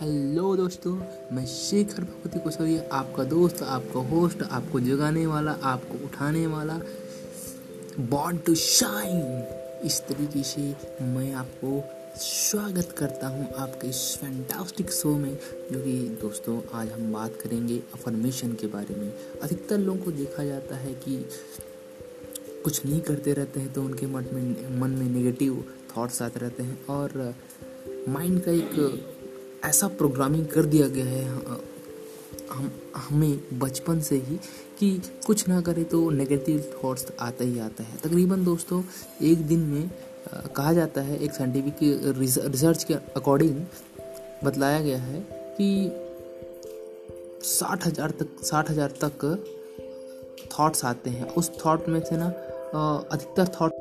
Hello दोस्तों, मैं शेखर भगवती कुशलिया आपका दोस्त, आपका होस्ट, आपको जगाने वाला, आपको उठाने वाला। बॉर्न टू शाइन इस तरीके से मैं आपको स्वागत करता हूँ आपके इस फैंटास्टिक शो में, जो कि दोस्तों, आज हम बात करेंगे अफर्मेशन के बारे में। अधिकतर लोगों को देखा जाता है कि कुछ नहीं करते रहते हैं तो उनके मन में मन में नेगेटिव थॉट्स आते रहते हैं और माइंड का एक ऐसा प्रोग्रामिंग कर दिया गया है हम, हमें बचपन से ही कि कुछ ना करें तो नेगेटिव थॉट्स आता ही आता है। तकरीबन दोस्तों, एक दिन में कहा जाता है, एक साइंटिफिक रिसर्च के अकॉर्डिंग बतलाया गया है कि साठ हज़ार तक, साठ हज़ार तक थॉट्स आते हैं। उस थॉट में से ना अधिकतर थॉट